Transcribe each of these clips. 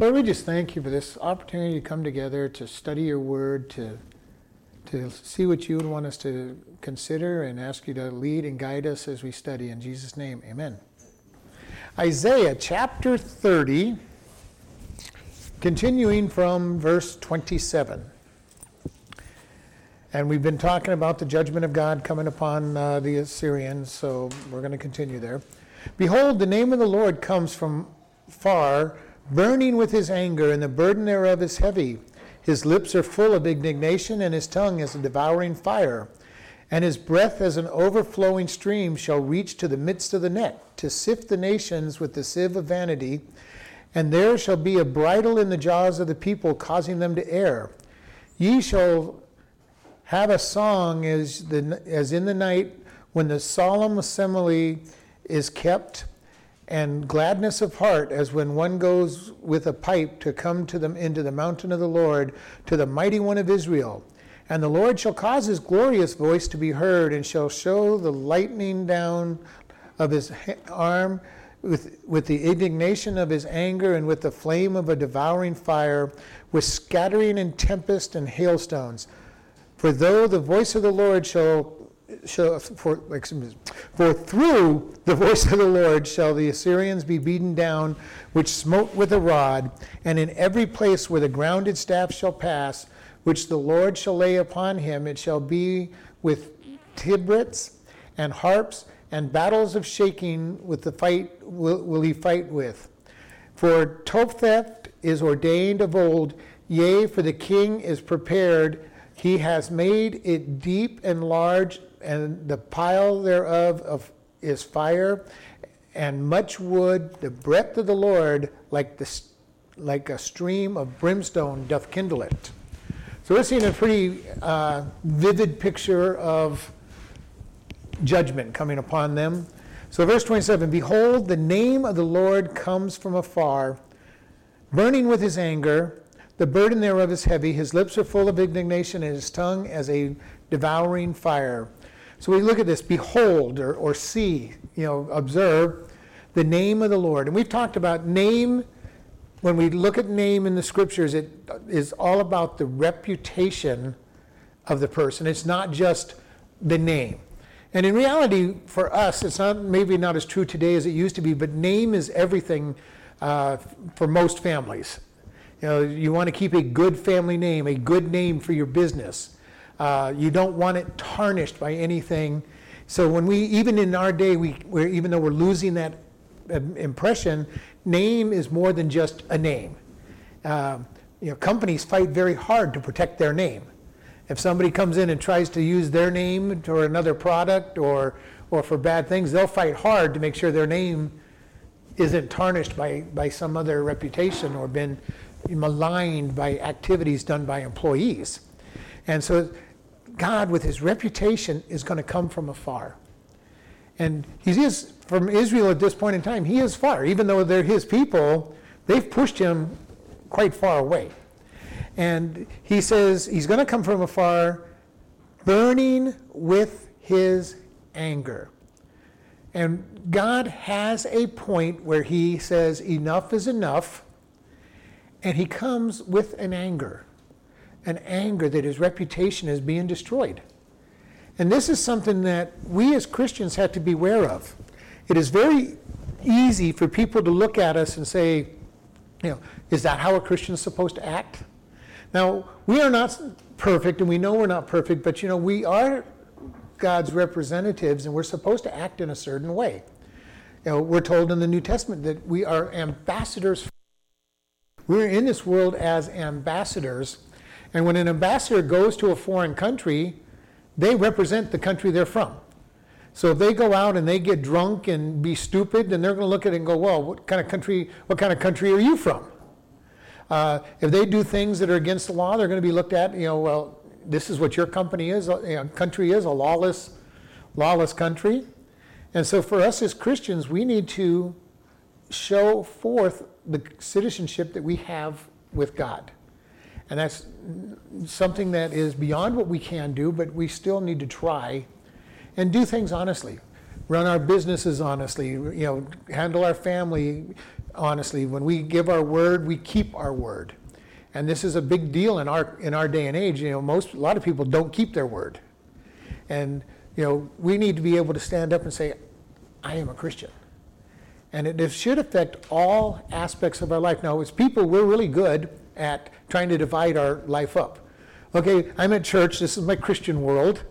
Lord, we just thank you for this opportunity to come together to study your word, to, to see what you would want us to consider, and ask you to lead and guide us as we study. In Jesus' name, amen. Isaiah chapter 30, continuing from verse 27. And we've been talking about the judgment of God coming upon uh, the Assyrians, so we're going to continue there. Behold, the name of the Lord comes from far burning with his anger, and the burden thereof is heavy. His lips are full of indignation, and his tongue is a devouring fire. And his breath as an overflowing stream shall reach to the midst of the net, to sift the nations with the sieve of vanity. And there shall be a bridle in the jaws of the people, causing them to err. Ye shall have a song as, the, as in the night when the solemn assembly is kept and gladness of heart as when one goes with a pipe to come to them into the mountain of the Lord, to the mighty one of Israel. And the Lord shall cause his glorious voice to be heard, and shall show the lightning down of his arm with, with the indignation of his anger and with the flame of a devouring fire, with scattering and tempest and hailstones. For though the voice of the Lord shall shall, for, me, for through the voice of the Lord shall the Assyrians be beaten down, which smote with a rod, and in every place where the grounded staff shall pass, which the Lord shall lay upon him, it shall be with tabrets and harps and battles of shaking with the fight will, will he fight with. For Topheth is ordained of old, yea, for the king is prepared. He has made it deep and large and the pile thereof of, is fire, and much wood. The breath of the Lord, like, the, like a stream of brimstone, doth kindle it. So we're seeing a pretty uh, vivid picture of judgment coming upon them. So, verse 27 Behold, the name of the Lord comes from afar, burning with his anger. The burden thereof is heavy. His lips are full of indignation, and his tongue as a devouring fire. So we look at this behold or, or see, you know, observe the name of the Lord. And we've talked about name. When we look at name in the scriptures, it is all about the reputation of the person. It's not just the name. And in reality, for us, it's not maybe not as true today as it used to be, but name is everything uh, for most families. You know, you want to keep a good family name, a good name for your business. Uh, you don't want it tarnished by anything. So when we, even in our day, we, we're, even though we're losing that impression, name is more than just a name. Uh, you know, companies fight very hard to protect their name. If somebody comes in and tries to use their name for another product or, or for bad things, they'll fight hard to make sure their name isn't tarnished by, by some other reputation or been maligned by activities done by employees. And so God, with his reputation, is going to come from afar. And he is, from Israel at this point in time, he is far. Even though they're his people, they've pushed him quite far away. And he says he's going to come from afar, burning with his anger. And God has a point where he says, enough is enough. And he comes with an anger an anger that his reputation is being destroyed. And this is something that we as Christians have to be aware of. It is very easy for people to look at us and say, you know, is that how a Christian is supposed to act? Now, we are not perfect, and we know we're not perfect, but you know, we are God's representatives, and we're supposed to act in a certain way. You know, we're told in the New Testament that we are ambassadors. We're in this world as ambassadors and when an ambassador goes to a foreign country, they represent the country they're from. So if they go out and they get drunk and be stupid, then they're going to look at it and go, "Well, what kind of country? What kind of country are you from?" Uh, if they do things that are against the law, they're going to be looked at. You know, well, this is what your company is. Uh, you know, country is a lawless, lawless country. And so for us as Christians, we need to show forth the citizenship that we have with God. And that's something that is beyond what we can do, but we still need to try and do things honestly. run our businesses honestly, you know, handle our family honestly. When we give our word, we keep our word. And this is a big deal in our in our day and age. You know, most a lot of people don't keep their word. And you know, we need to be able to stand up and say, I am a Christian. And it, should affect all aspects of our life. Now, as people, we're really good at trying to divide our life up. Okay, I'm at church, this is my Christian world.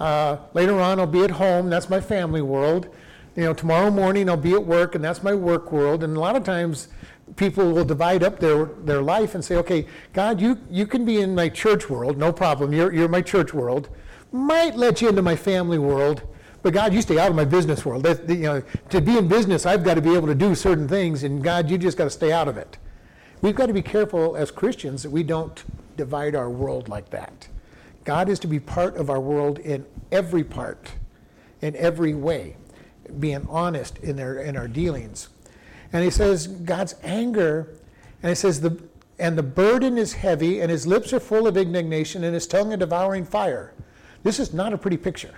Uh, later on, I'll be at home, that's my family world. You know, tomorrow morning, I'll be at work, and that's my work world. And a lot of times, people will divide up their, their life and say, okay, God, you, you can be in my church world, no problem, you're, you're my church world. Might let you into my family world, but God, you stay out of my business world. That, you know, to be in business, I've got to be able to do certain things, and God, you just got to stay out of it. We've got to be careful as Christians that we don't divide our world like that. God is to be part of our world in every part, in every way, being honest in, their, in our dealings. And he says, God's anger, and he says, the, and the burden is heavy, and his lips are full of indignation, and his tongue a devouring fire. This is not a pretty picture.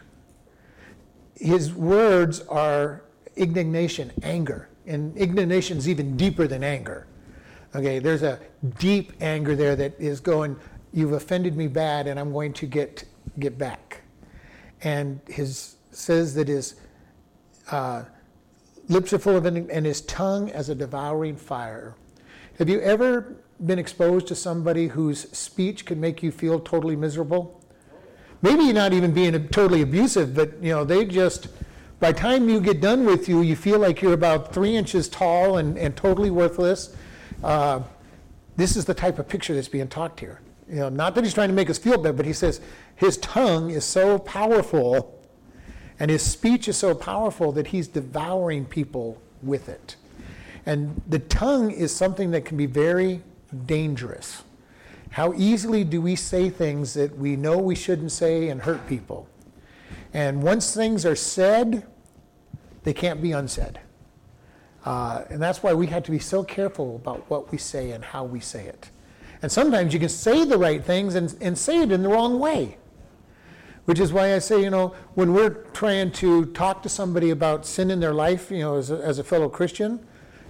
His words are indignation, anger, and indignation is even deeper than anger. Okay, there's a deep anger there that is going, you've offended me bad and I'm going to get get back. And his says that his uh, lips are full of and his tongue as a devouring fire. Have you ever been exposed to somebody whose speech can make you feel totally miserable? Maybe not even being totally abusive, but you know they just by the time you get done with you, you feel like you're about three inches tall and, and totally worthless uh, this is the type of picture that's being talked here. You know, not that he's trying to make us feel bad, but he says his tongue is so powerful and his speech is so powerful that he's devouring people with it. And the tongue is something that can be very dangerous. How easily do we say things that we know we shouldn't say and hurt people? And once things are said, they can't be unsaid. Uh, and that's why we have to be so careful about what we say and how we say it. And sometimes you can say the right things and, and say it in the wrong way. Which is why I say, you know, when we're trying to talk to somebody about sin in their life, you know, as a, as a fellow Christian,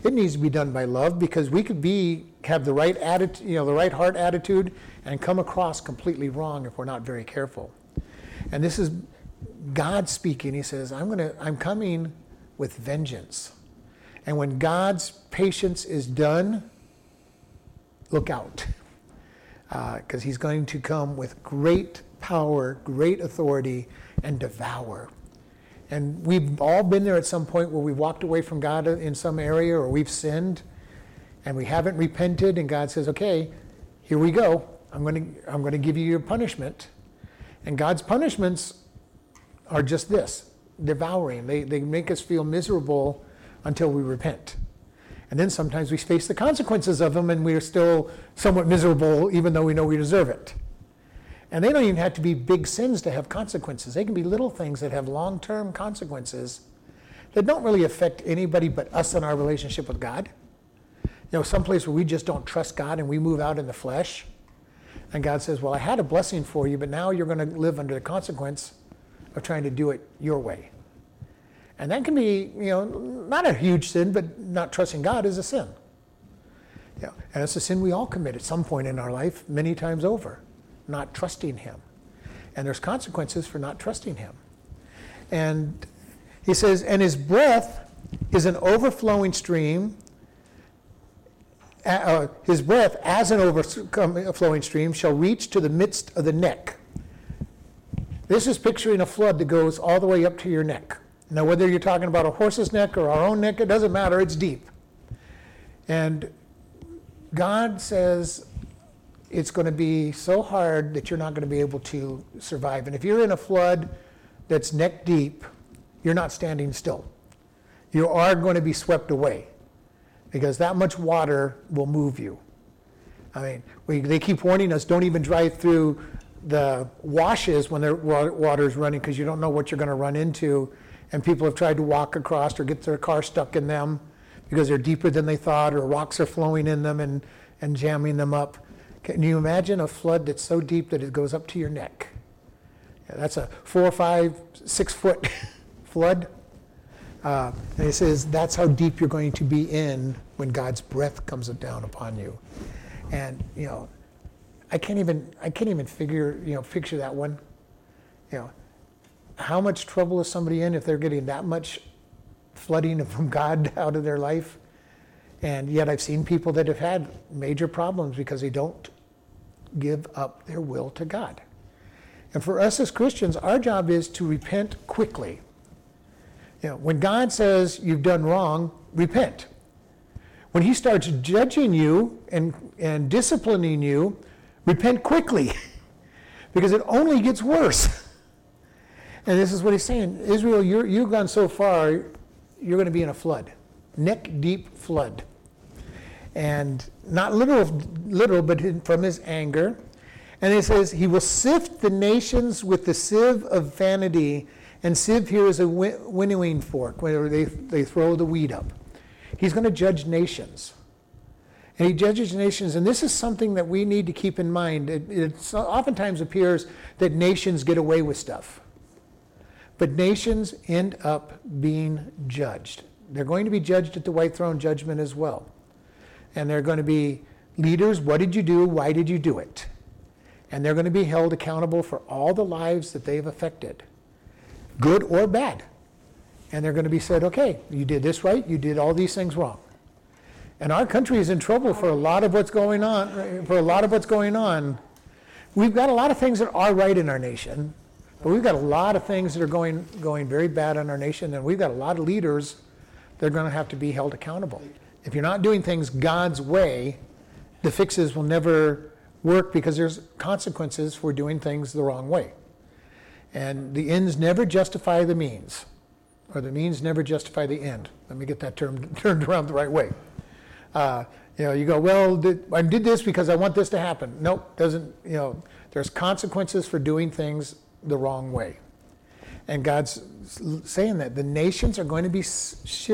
it needs to be done by love because we could be have the right attitude, you know, the right heart attitude, and come across completely wrong if we're not very careful. And this is God speaking. He says, "I'm gonna, I'm coming with vengeance." And when God's patience is done, look out. Because uh, he's going to come with great power, great authority, and devour. And we've all been there at some point where we've walked away from God in some area or we've sinned and we haven't repented, and God says, okay, here we go. I'm going to, I'm going to give you your punishment. And God's punishments are just this devouring. They, they make us feel miserable until we repent. And then sometimes we face the consequences of them and we are still somewhat miserable even though we know we deserve it. And they don't even have to be big sins to have consequences. They can be little things that have long term consequences that don't really affect anybody but us and our relationship with God. You know, someplace where we just don't trust God and we move out in the flesh. And God says, Well, I had a blessing for you, but now you're going to live under the consequence of trying to do it your way. And that can be, you know, not a huge sin, but not trusting God is a sin. Yeah, and it's a sin we all commit at some point in our life, many times over, not trusting Him. And there's consequences for not trusting Him. And he says, and his breath is an overflowing stream. Uh, his breath, as an overflowing stream, shall reach to the midst of the neck. This is picturing a flood that goes all the way up to your neck. Now, whether you're talking about a horse's neck or our own neck, it doesn't matter, it's deep. And God says it's going to be so hard that you're not going to be able to survive. And if you're in a flood that's neck deep, you're not standing still. You are going to be swept away because that much water will move you. I mean, we, they keep warning us don't even drive through the washes when the water is running because you don't know what you're going to run into and people have tried to walk across or get their car stuck in them because they're deeper than they thought or rocks are flowing in them and, and jamming them up. Can you imagine a flood that's so deep that it goes up to your neck? Yeah, that's a four, five, six foot flood. Uh, and he says that's how deep you're going to be in when God's breath comes down upon you. And you know, I can't even I can't even figure you know picture that one. You know, how much trouble is somebody in if they're getting that much flooding from God out of their life? And yet I've seen people that have had major problems because they don't give up their will to God. And for us as Christians, our job is to repent quickly. You know, when God says you've done wrong, repent. When He starts judging you and, and disciplining you, repent quickly because it only gets worse. And this is what He's saying Israel, you're, you've gone so far, you're going to be in a flood, neck deep flood. And not literal, literal, but from his anger. And he says, He will sift the nations with the sieve of vanity. And sieve here is a winnowing fork, where they, they throw the weed up. He's going to judge nations. And he judges nations, and this is something that we need to keep in mind. It, it oftentimes appears that nations get away with stuff. But nations end up being judged. They're going to be judged at the white throne judgment as well. And they're going to be leaders. What did you do? Why did you do it? And they're going to be held accountable for all the lives that they've affected, good or bad. And they're going to be said, okay, you did this right, you did all these things wrong. And our country is in trouble for a lot of what's going on, for a lot of what's going on. We've got a lot of things that are right in our nation, but we've got a lot of things that are going, going very bad in our nation, and we've got a lot of leaders that are going to have to be held accountable. If you're not doing things God's way, the fixes will never work because there's consequences for doing things the wrong way. And the ends never justify the means, or the means never justify the end. Let me get that term turned around the right way. Uh, you know, you go, well, did, I did this because I want this to happen. Nope, doesn't, you know, there's consequences for doing things the wrong way. And God's saying that the nations are going to be sh-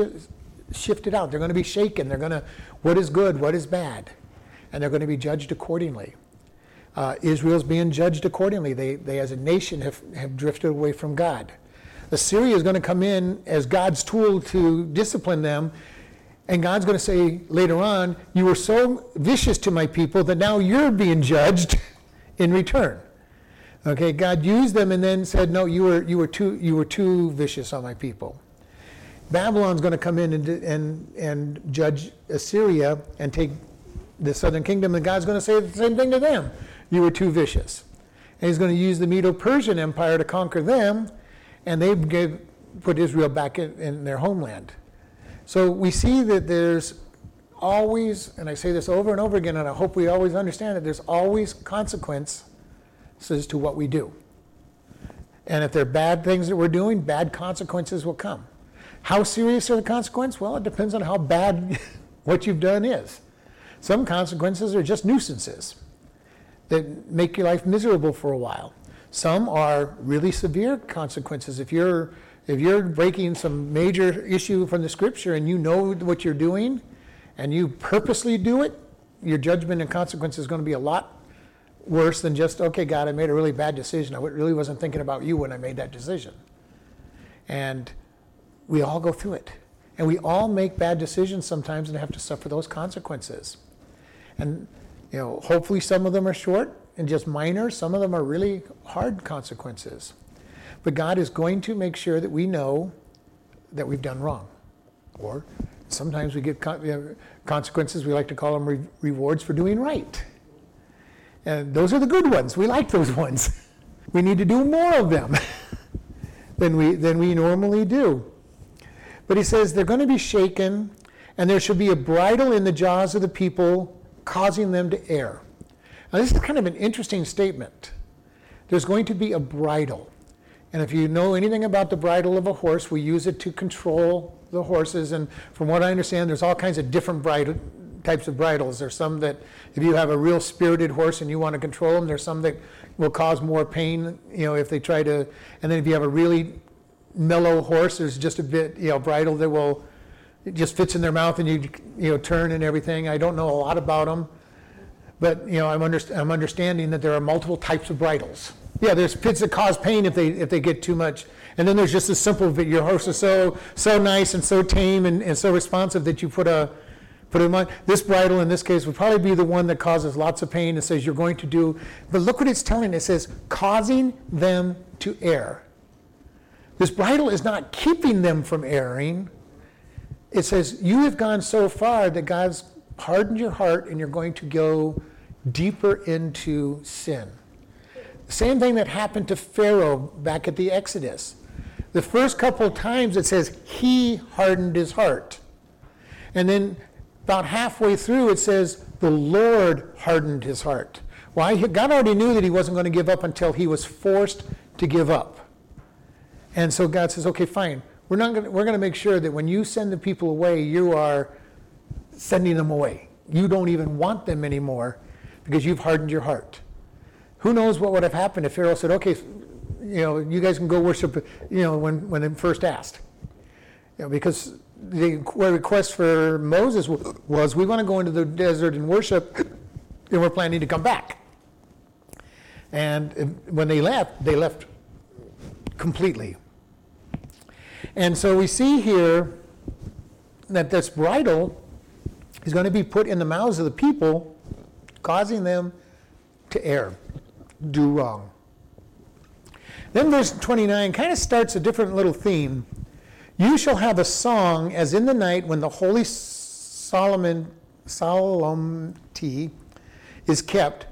shifted out. They're going to be shaken. They're going to, what is good, what is bad? And they're going to be judged accordingly. Uh, Israel's being judged accordingly. They, they as a nation, have, have drifted away from God. Assyria is going to come in as God's tool to discipline them. And God's going to say later on, You were so vicious to my people that now you're being judged in return. Okay, God used them and then said, "No, you were you were too you were too vicious on my people." Babylon's going to come in and and and judge Assyria and take the southern kingdom, and God's going to say the same thing to them: "You were too vicious." And He's going to use the Medo-Persian Empire to conquer them, and they give, put Israel back in, in their homeland. So we see that there's always, and I say this over and over again, and I hope we always understand that There's always consequence as to what we do. And if they're bad things that we're doing, bad consequences will come. How serious are the consequences? Well, it depends on how bad what you've done is. Some consequences are just nuisances that make your life miserable for a while. Some are really severe consequences. If you're if you're breaking some major issue from the scripture and you know what you're doing and you purposely do it, your judgment and consequence is going to be a lot worse than just, okay, God, I made a really bad decision. I really wasn't thinking about you when I made that decision. And we all go through it. And we all make bad decisions sometimes and have to suffer those consequences. And, you know, hopefully some of them are short and just minor, some of them are really hard consequences. But God is going to make sure that we know that we've done wrong. Or sometimes we get consequences, we like to call them re- rewards for doing right. And those are the good ones. We like those ones. We need to do more of them than, we, than we normally do. But he says they're going to be shaken, and there should be a bridle in the jaws of the people, causing them to err. Now, this is kind of an interesting statement. There's going to be a bridle. And if you know anything about the bridle of a horse, we use it to control the horses. And from what I understand, there's all kinds of different types of bridles. There's some that, if you have a real spirited horse and you want to control them, there's some that will cause more pain, you know, if they try to. And then if you have a really mellow horse, there's just a bit, you know, bridle that will, it just fits in their mouth and you, you know, turn and everything. I don't know a lot about them, but, you know, I'm, under, I'm understanding that there are multiple types of bridles. Yeah, there's pits that cause pain if they if they get too much. And then there's just a simple. Your horse is so so nice and so tame and, and so responsive that you put a put it on. This bridle in this case would probably be the one that causes lots of pain. It says you're going to do, but look what it's telling. It says causing them to err. This bridle is not keeping them from erring. It says you have gone so far that God's hardened your heart and you're going to go deeper into sin. Same thing that happened to Pharaoh back at the Exodus. The first couple of times it says he hardened his heart. And then about halfway through it says the Lord hardened his heart. Why? God already knew that he wasn't going to give up until he was forced to give up. And so God says, okay, fine. We're, not gonna, we're going to make sure that when you send the people away, you are sending them away. You don't even want them anymore because you've hardened your heart. Who knows what would have happened if Pharaoh said, okay, you know, you guys can go worship, you know, when, when they first asked. You know, because the request for Moses was, we want to go into the desert and worship, and we're planning to come back. And when they left, they left completely. And so we see here that this bridle is going to be put in the mouths of the people, causing them to err, do wrong. Then verse 29 kind of starts a different little theme. You shall have a song as in the night when the holy Solomon solemnity is kept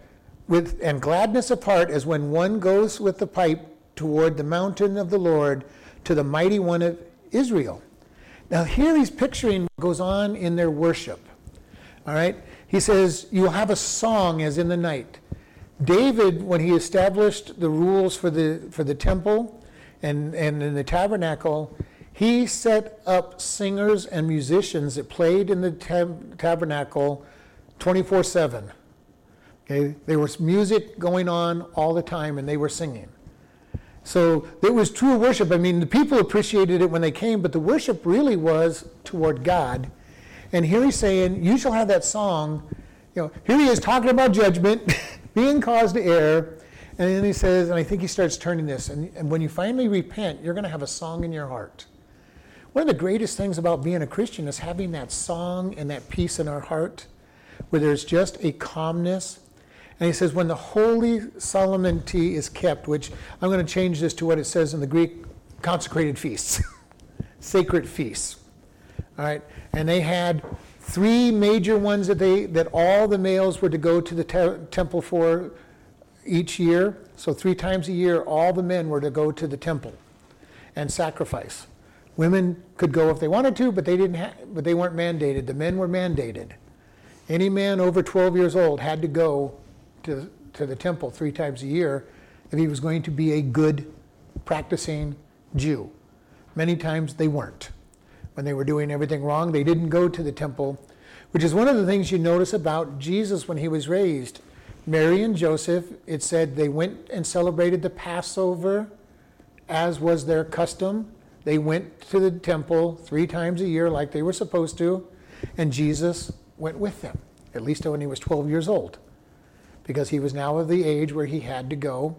with and gladness apart as when one goes with the pipe toward the mountain of the Lord to the mighty one of Israel. Now, here he's picturing what goes on in their worship. All right? He says, You'll have a song as in the night. David, when he established the rules for the, for the temple and, and in the tabernacle, he set up singers and musicians that played in the tab- tabernacle 24 7. Okay? There was music going on all the time, and they were singing. So it was true worship. I mean, the people appreciated it when they came, but the worship really was toward God. And here he's saying, You shall have that song. You know, here he is talking about judgment, being caused to err. And then he says, and I think he starts turning this, and, and when you finally repent, you're going to have a song in your heart. One of the greatest things about being a Christian is having that song and that peace in our heart, where there's just a calmness and he says, when the holy solemnity is kept, which I'm going to change this to what it says in the Greek consecrated feasts, sacred feasts. All right. And they had three major ones that they that all the males were to go to the te- temple for each year. So three times a year, all the men were to go to the temple and sacrifice. Women could go if they wanted to, but they didn't. Ha- but they weren't mandated. The men were mandated. Any man over 12 years old had to go to, to the temple three times a year if he was going to be a good practicing Jew. Many times they weren't. When they were doing everything wrong, they didn't go to the temple, which is one of the things you notice about Jesus when he was raised. Mary and Joseph, it said they went and celebrated the Passover as was their custom. They went to the temple three times a year like they were supposed to, and Jesus went with them, at least when he was 12 years old because he was now of the age where he had to go.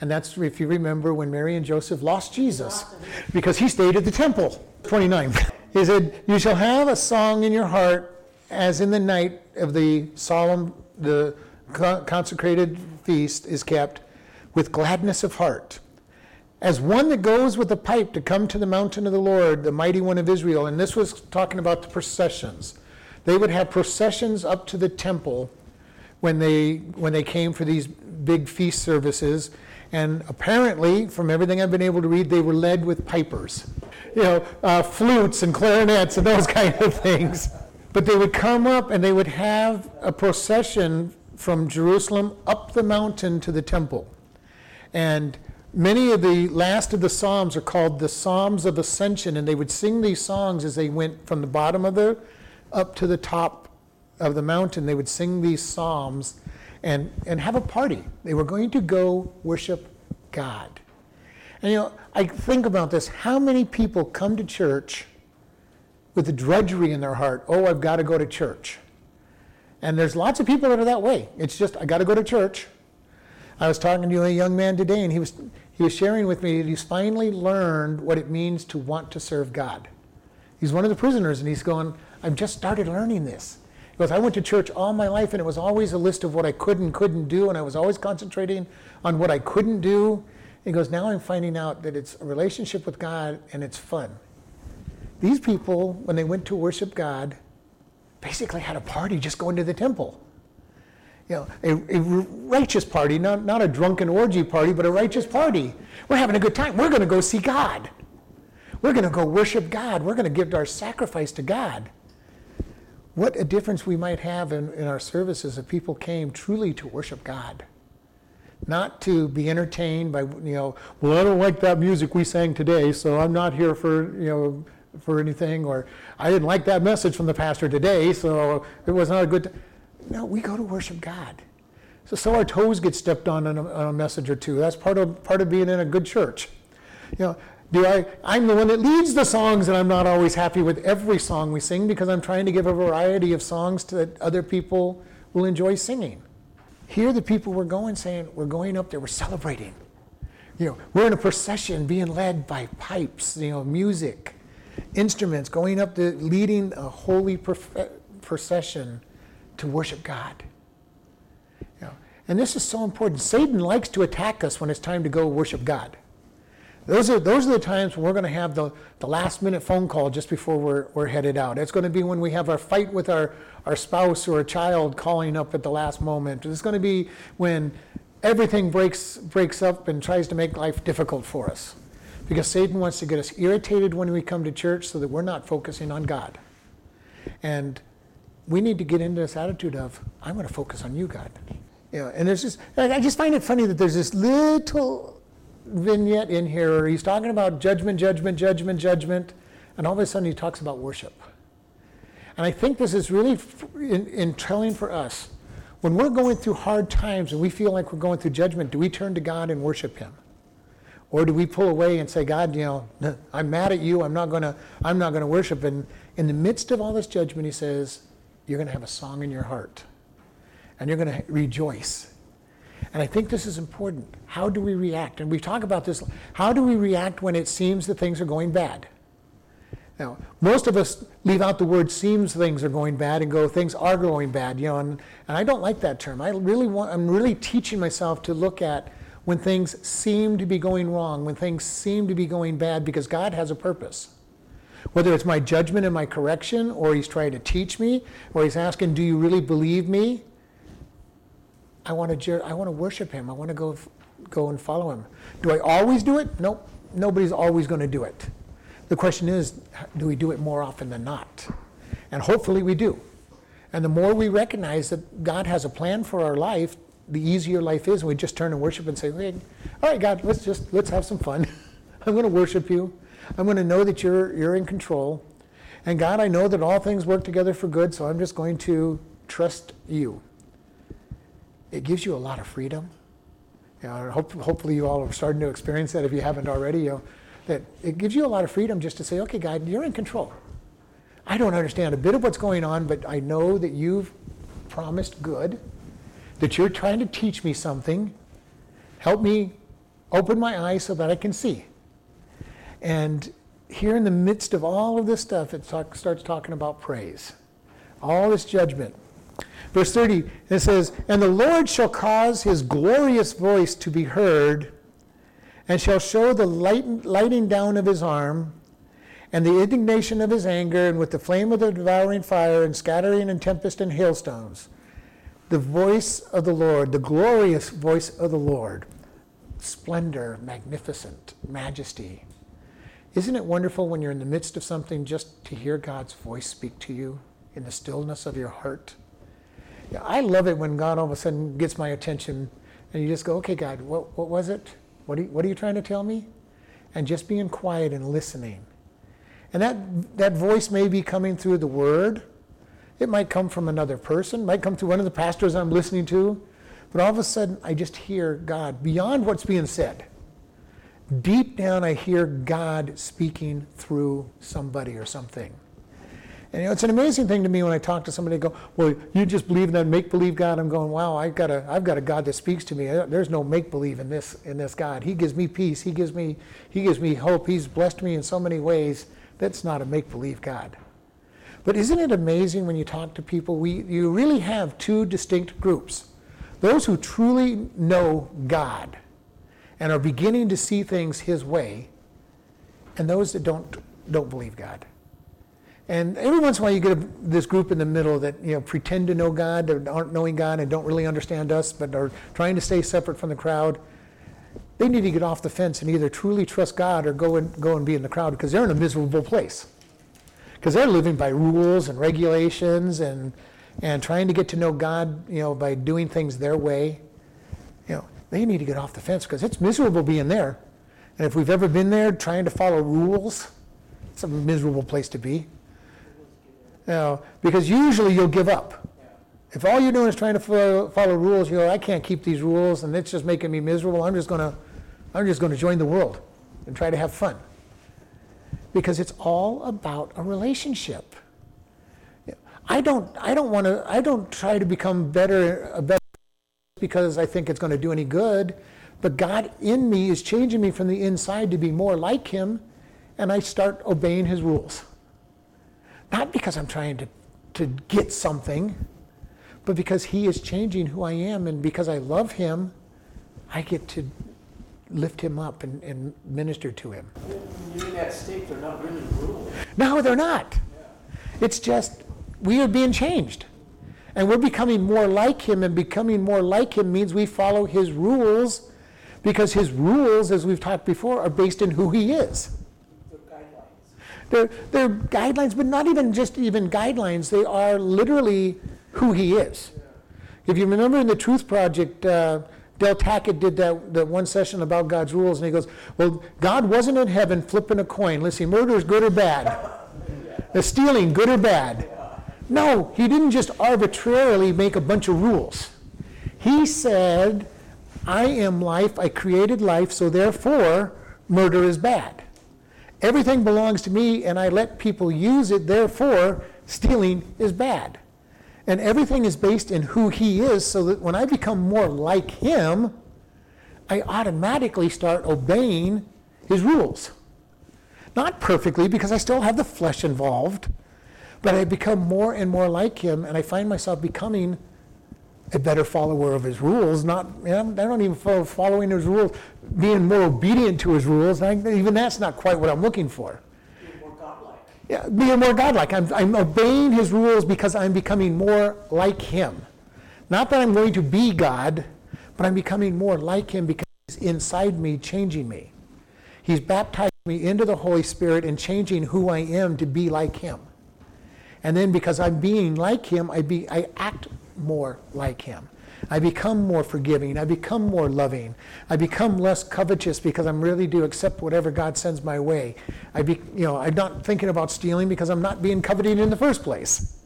And that's, if you remember, when Mary and Joseph lost Jesus because he stayed at the temple. 29. He said, You shall have a song in your heart as in the night of the solemn, the consecrated feast is kept with gladness of heart. As one that goes with a pipe to come to the mountain of the Lord, the mighty one of Israel. And this was talking about the processions. They would have processions up to the temple when they when they came for these big feast services. And apparently, from everything I've been able to read, they were led with pipers, you know, uh, flutes and clarinets and those kind of things. But they would come up and they would have a procession from Jerusalem up the mountain to the temple. And many of the last of the Psalms are called the Psalms of Ascension, and they would sing these songs as they went from the bottom of the up to the top of the mountain, they would sing these psalms and, and have a party. They were going to go worship God. And you know, I think about this how many people come to church with the drudgery in their heart? Oh, I've got to go to church. And there's lots of people that are that way. It's just, I got to go to church. I was talking to a young man today, and he was, he was sharing with me that he's finally learned what it means to want to serve God. He's one of the prisoners, and he's going, I've just started learning this. He goes, I went to church all my life, and it was always a list of what I could and couldn't do, and I was always concentrating on what I couldn't do. He goes, Now I'm finding out that it's a relationship with God and it's fun. These people, when they went to worship God, basically had a party just going to the temple you know, a, a, righteous party, not, not a drunken orgy party, but a righteous party. We're having a good time. We're going to go see God. We're going to go worship God. We're going to give our sacrifice to God. What a difference we might have in, in our services if people came truly to worship God. Not to be entertained by, you know, well, I don't like that music we sang today, so I'm not here for, you know, for anything, or I didn't like that message from the pastor today, so it was not a good no, we go to worship God. So, so our toes get stepped on on a, on a message or two. That's part of part of being in a good church. You know, do I? I'm the one that leads the songs, and I'm not always happy with every song we sing because I'm trying to give a variety of songs to that other people will enjoy singing. Here, the people were going saying, "We're going up there. We're celebrating." You know, we're in a procession being led by pipes. You know, music, instruments going up the leading a holy procession to worship God. You know, and this is so important. Satan likes to attack us when it's time to go worship God. Those are, those are the times when we're going to have the, the last minute phone call just before we're, we're headed out. It's going to be when we have our fight with our, our spouse or a child calling up at the last moment. It's going to be when everything breaks, breaks up and tries to make life difficult for us. Because Satan wants to get us irritated when we come to church so that we're not focusing on God. And we need to get into this attitude of, I'm going to focus on you, God. You know, and there's just, I just find it funny that there's this little vignette in here where he's talking about judgment, judgment, judgment, judgment, and all of a sudden he talks about worship. And I think this is really in, in telling for us. When we're going through hard times and we feel like we're going through judgment, do we turn to God and worship Him? Or do we pull away and say, God, you know, I'm mad at you, I'm not gonna, I'm not gonna worship. And in the midst of all this judgment, he says, you're to have a song in your heart and you're to rejoice. And I think this is important. How do we react? And we talk about this. How do we react when it seems that things are going bad? Now, most of us leave out the word seems things are going bad and go things are going bad, you know, and, and I don't like that term. I really want I'm really teaching myself to look at when things seem to be going wrong, when things seem to be going bad because God has a purpose. Whether it's my judgment and my correction, or he's trying to teach me, or he's asking, Do you really believe me? I want to, I want to worship him. I want to go, go and follow him. Do I always do it? Nope. Nobody's always going to do it. The question is, do we do it more often than not? And hopefully we do. And the more we recognize that God has a plan for our life, the easier life is. And we just turn and worship and say, hey, all right, God, let's just, let's have some fun. I'm going to worship you. I'm going to know that you're, you're in control. And God, I know that all things work together for good, so I'm just going to trust you. It gives you a lot of freedom. You know, hope, hopefully, you all are starting to experience that if you haven't already. You know, that it gives you a lot of freedom just to say, okay, God, you're in control. I don't understand a bit of what's going on, but I know that you've promised good, that you're trying to teach me something. Help me open my eyes so that I can see. And here in the midst of all of this stuff, it talk, starts talking about praise, all this judgment. Verse 30, it says, And the Lord shall cause his glorious voice to be heard, and shall show the light, lighting down of his arm, and the indignation of his anger, and with the flame of the devouring fire, and scattering and tempest and hailstones. The voice of the Lord, the glorious voice of the Lord, splendor, magnificent, majesty. Isn't it wonderful when you're in the midst of something just to hear God's voice speak to you in the stillness of your heart? Yeah, I love it when God all of a sudden gets my attention and you just go, okay, God, what, what was it? What are, you, what are you trying to tell me? And just being quiet and listening. And that, that voice may be coming through the word. It might come from another person, might come through one of the pastors I'm listening to. But all of a sudden, I just hear God beyond what's being said deep down I hear God speaking through somebody or something. And you know, it's an amazing thing to me when I talk to somebody. and Go, well, you just believe in that make-believe God. I'm going, wow, I've got a, I've got a God that speaks to me. There's no make-believe in this, in this God. He gives me peace. He gives me, he gives me hope. He's blessed me in so many ways. That's not a make-believe God. But isn't it amazing when you talk to people? We, you really have two distinct groups: those who truly know God and are beginning to see things His way, and those that don't don't believe God. And every once in a while, you get a, this group in the middle that you know pretend to know God, that aren't knowing God, and don't really understand us, but are trying to stay separate from the crowd. They need to get off the fence and either truly trust God or go and go and be in the crowd because they're in a miserable place. Because they're living by rules and regulations and and trying to get to know God, you know, by doing things their way. You know, they need to get off the fence because it's miserable being there. And if we've ever been there trying to follow rules, it's a miserable place to be. Know, because usually you'll give up. If all you're doing is trying to follow, follow rules, you go, I can't keep these rules, and it's just making me miserable. I'm just gonna, I'm just gonna join the world and try to have fun. Because it's all about a relationship. I don't, I don't want to, I don't try to become better, a better because I think it's going to do any good. But God in me is changing me from the inside to be more like Him, and I start obeying His rules. Not because I'm trying to, to get something, but because He is changing who I am. And because I love Him, I get to lift Him up and, and minister to Him. You're in that state, they're not really rules. No, they're not. It's just we are being changed. And we're becoming more like Him, and becoming more like Him means we follow His rules because His rules, as we've talked before, are based in who He is. They're, they're guidelines, but not even just even guidelines. They are literally who he is. If you remember in the Truth Project, uh, Del Tackett did that, that one session about God's rules, and he goes, Well, God wasn't in heaven flipping a coin. Let's see, murder is good or bad? The stealing, good or bad? No, he didn't just arbitrarily make a bunch of rules. He said, I am life, I created life, so therefore murder is bad. Everything belongs to me and I let people use it, therefore, stealing is bad. And everything is based in who he is, so that when I become more like him, I automatically start obeying his rules. Not perfectly, because I still have the flesh involved, but I become more and more like him, and I find myself becoming a better follower of his rules. Not, I don't even follow following his rules, being more obedient to his rules. I, even that's not quite what I'm looking for. Being more godlike. Yeah, being more godlike. I'm, I'm obeying his rules because I'm becoming more like him. Not that I'm going to be God, but I'm becoming more like him because he's inside me, changing me. He's baptizing me into the Holy Spirit and changing who I am to be like him. And then because I'm being like him, I, be, I act more like him. I become more forgiving. I become more loving. I become less covetous because I'm really do accept whatever God sends my way. I be, you know, I'm not thinking about stealing because I'm not being coveting in the first place.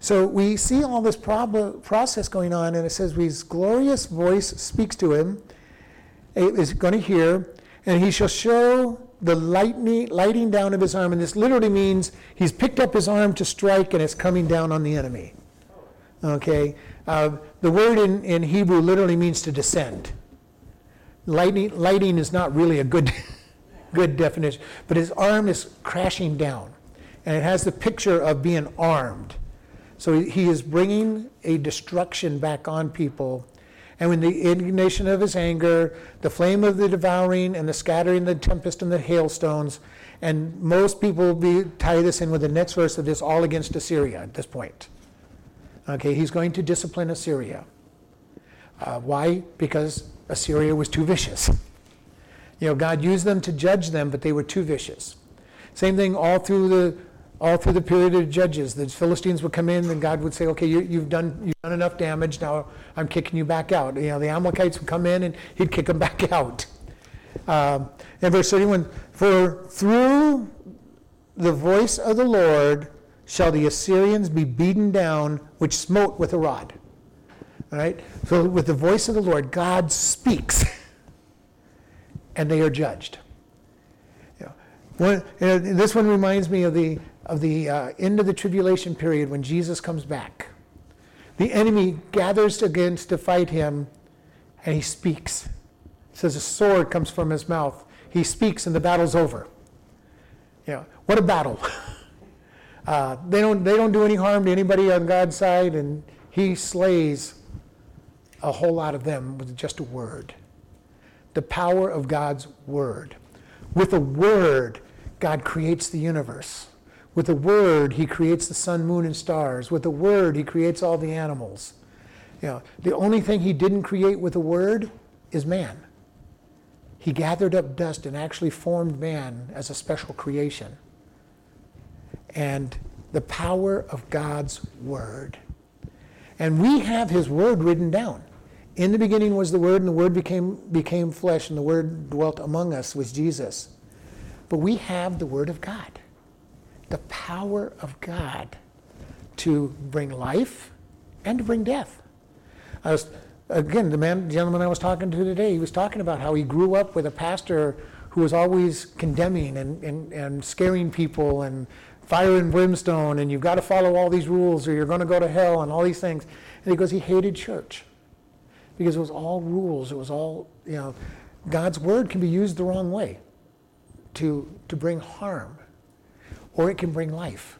So we see all this prob- process going on, and it says, "His glorious voice speaks to him, is going to hear, and he shall show the lightning, lighting down of his arm." And this literally means he's picked up his arm to strike, and it's coming down on the enemy. Okay, uh, the word in, in Hebrew literally means to descend. Lighting, lighting is not really a good, good definition, but his arm is crashing down, and it has the picture of being armed. So he is bringing a destruction back on people. And when the indignation of his anger, the flame of the devouring, and the scattering, the tempest, and the hailstones, and most people be, tie this in with the next verse of this all against Assyria at this point. Okay, he's going to discipline Assyria. Uh, why? Because Assyria was too vicious. You know, God used them to judge them, but they were too vicious. Same thing all through the all through the period of judges. The Philistines would come in, and God would say, "Okay, you, have done you've done enough damage. Now I'm kicking you back out." You know, the Amalekites would come in, and He'd kick them back out. Uh, in verse 31, for through the voice of the Lord shall the Assyrians be beaten down, which smote with a rod. All right? So, with the voice of the Lord, God speaks, and they are judged. You know, one, this one reminds me of the of the uh, end of the tribulation period when Jesus comes back. The enemy gathers against to fight him, and he speaks. It says a sword comes from his mouth. He speaks, and the battle's over. You know, what a battle! uh, they don't they don't do any harm to anybody on God's side, and he slays a whole lot of them with just a word. The power of God's word. With a word, God creates the universe. With a word, he creates the sun, moon, and stars. With a word, he creates all the animals. You know, the only thing he didn't create with a word is man. He gathered up dust and actually formed man as a special creation. And the power of God's word. And we have his word written down. In the beginning was the word, and the word became, became flesh, and the word dwelt among us, was Jesus. But we have the word of God the power of God to bring life and to bring death. I was, again, the man, gentleman I was talking to today, he was talking about how he grew up with a pastor who was always condemning and, and, and scaring people and fire and brimstone, and you've got to follow all these rules or you're going to go to hell and all these things. And he goes, he hated church because it was all rules. It was all, you know, God's word can be used the wrong way to, to bring harm or it can bring life.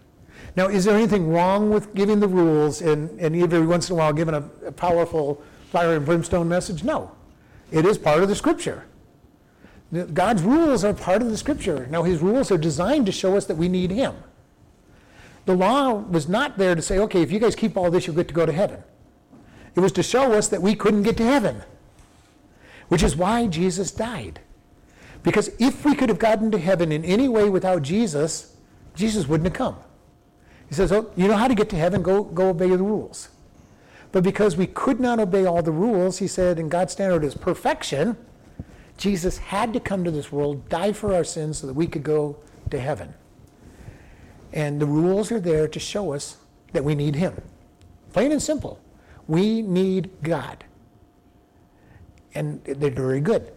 Now, is there anything wrong with giving the rules and, and every once in a while giving a, a powerful fire and brimstone message? No. It is part of the scripture. God's rules are part of the scripture. Now, his rules are designed to show us that we need him. The law was not there to say, okay, if you guys keep all this, you'll get to go to heaven. It was to show us that we couldn't get to heaven, which is why Jesus died. Because if we could have gotten to heaven in any way without Jesus, Jesus wouldn't have come. He says, Oh, you know how to get to heaven? Go, go obey the rules. But because we could not obey all the rules, he said, and God's standard is perfection, Jesus had to come to this world, die for our sins so that we could go to heaven. And the rules are there to show us that we need him. Plain and simple. We need God. And they're very good.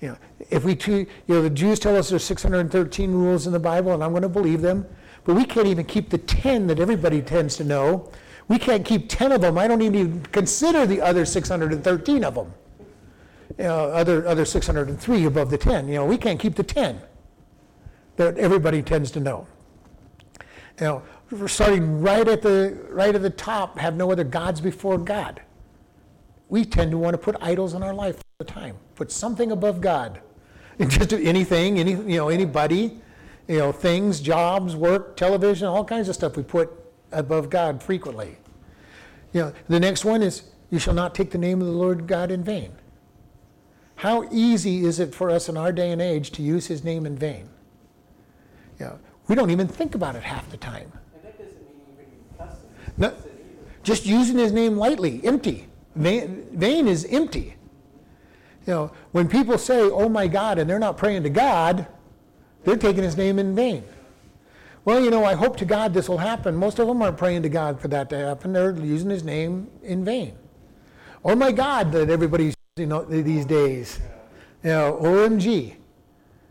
You know, if we, you know, the Jews tell us there's 613 rules in the Bible, and I'm going to believe them, but we can't even keep the 10 that everybody tends to know. We can't keep 10 of them. I don't even consider the other 613 of them. You know, other, other 603 above the 10. You know, we can't keep the 10 that everybody tends to know. You know, we're starting right at the right at the top, have no other gods before God. We tend to want to put idols in our life all the time. Put something above God. Just anything, any, you know, anybody, you know, things, jobs, work, television, all kinds of stuff we put above God frequently. You know, the next one is, you shall not take the name of the Lord God in vain. How easy is it for us in our day and age to use his name in vain? You know, we don't even think about it half the time. And that doesn't mean even cussing. No, just using his name lightly, empty. Vain, vain is empty. You know, when people say, oh my God, and they're not praying to God, they're taking his name in vain. Well, you know, I hope to God this will happen. Most of them aren't praying to God for that to happen. They're using his name in vain. Oh my God, that everybody's you know these days. You know, OMG.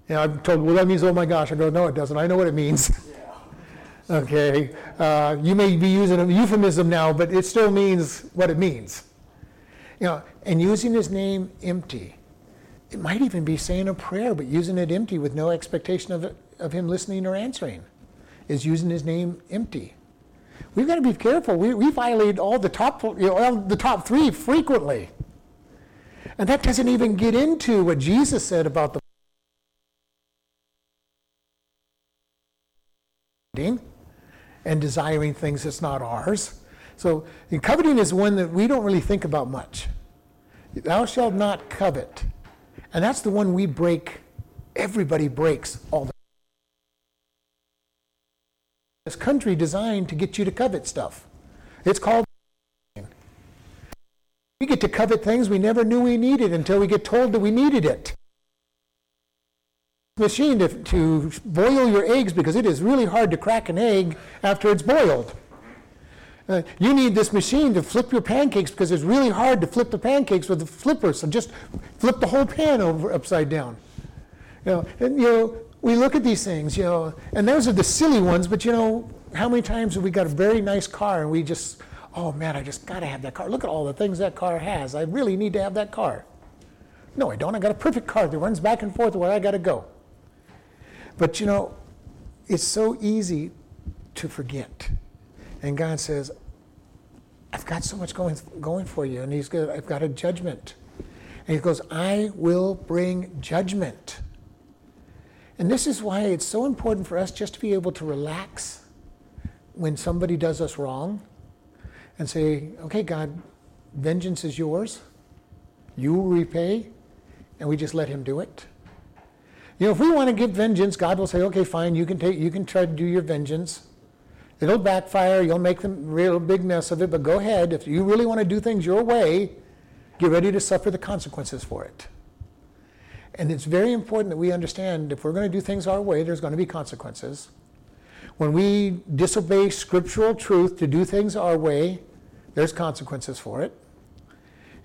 Know, I'm told, well, that means oh my gosh. I go, no, it doesn't. I know what it means. okay. Uh, you may be using a euphemism now, but it still means what it means. You know, and using his name empty. It might even be saying a prayer, but using it empty with no expectation of, of him listening or answering is using his name empty. We've got to be careful. We, we violate all the top, you know, all the top three frequently. And that doesn't even get into what Jesus said about the and desiring things that's not ours. So coveting is one that we don't really think about much. Thou shalt not covet. And that's the one we break, everybody breaks all the This country designed to get you to covet stuff. It's called we get to covet things we never knew we needed until we get told that we needed it. Machine to, to boil your eggs because it is really hard to crack an egg after it's boiled. Uh, you need this machine to flip your pancakes because it's really hard to flip the pancakes with the flipper. So just flip the whole pan over upside down. You know, and, you know, we look at these things, you know, and those are the silly ones, but you know, how many times have we got a very nice car and we just, oh man, I just got to have that car. Look at all the things that car has. I really need to have that car. No, I don't. I got a perfect car that runs back and forth where I got to go. But you know, it's so easy to forget. And God says, I've got so much going, going for you. And he's I've got a judgment. And he goes, I will bring judgment. And this is why it's so important for us just to be able to relax when somebody does us wrong and say, okay, God, vengeance is yours. You repay. And we just let him do it. You know, if we want to give vengeance, God will say, okay, fine, you can take, you can try to do your vengeance. It'll backfire. You'll make a real big mess of it, but go ahead. If you really want to do things your way, get ready to suffer the consequences for it. And it's very important that we understand if we're going to do things our way, there's going to be consequences. When we disobey scriptural truth to do things our way, there's consequences for it.